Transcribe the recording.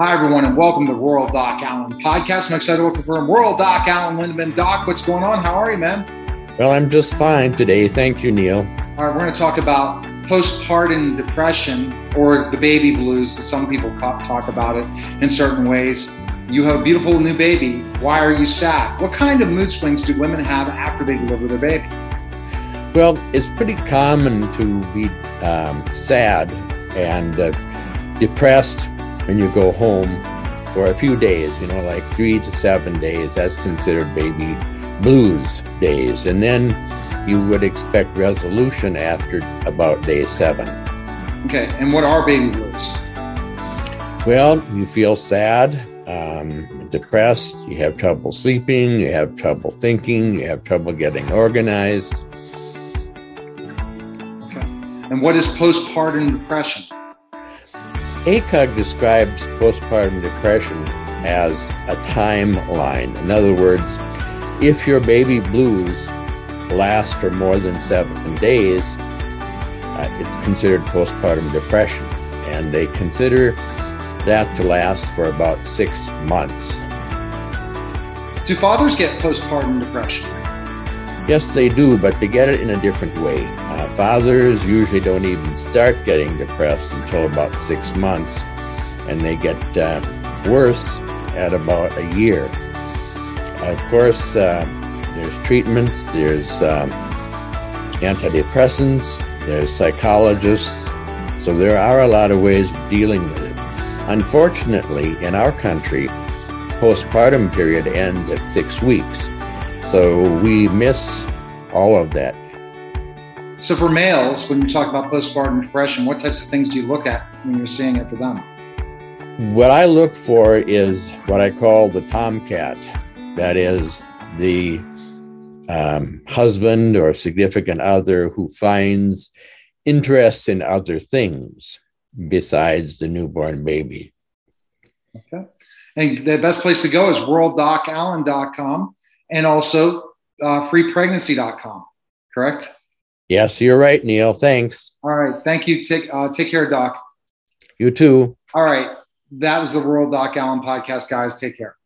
Hi, everyone, and welcome to the Rural Doc Alan podcast. I'm excited to welcome from Rural Doc Alan Lindeman. Doc, what's going on? How are you, man? Well, I'm just fine today. Thank you, Neil. All right, we're going to talk about postpartum depression or the baby blues. Some people talk about it in certain ways. You have a beautiful new baby. Why are you sad? What kind of mood swings do women have after they deliver their baby? Well, it's pretty common to be um, sad and uh, depressed when you go home for a few days, you know, like three to seven days. That's considered baby blues days. And then you would expect resolution after about day seven. Okay. And what are baby blues? Well, you feel sad, um, depressed, you have trouble sleeping, you have trouble thinking, you have trouble getting organized. Okay. And what is postpartum depression? ACOG describes postpartum depression as a timeline. In other words, if your baby blues last for more than seven days, uh, it's considered postpartum depression. And they consider that to last for about six months. Do fathers get postpartum depression? Yes, they do, but they get it in a different way. Uh, fathers usually don't even start getting depressed until about six months, and they get uh, worse at about a year. Of course, uh, there's treatments, there's um, antidepressants, there's psychologists, so there are a lot of ways of dealing with it. Unfortunately, in our country, postpartum period ends at six weeks. So we miss all of that. So for males, when you talk about postpartum depression, what types of things do you look at when you're seeing it for them? What I look for is what I call the tomcat. That is the um, husband or significant other who finds interest in other things besides the newborn baby. Okay. And the best place to go is ruraldocalan.com and also uh, freepregnancy.com, correct? Yes, you're right, Neil. Thanks. All right. Thank you. Take, uh, take care, Doc. You too. All right. That was the Rural Doc Alan podcast, guys. Take care.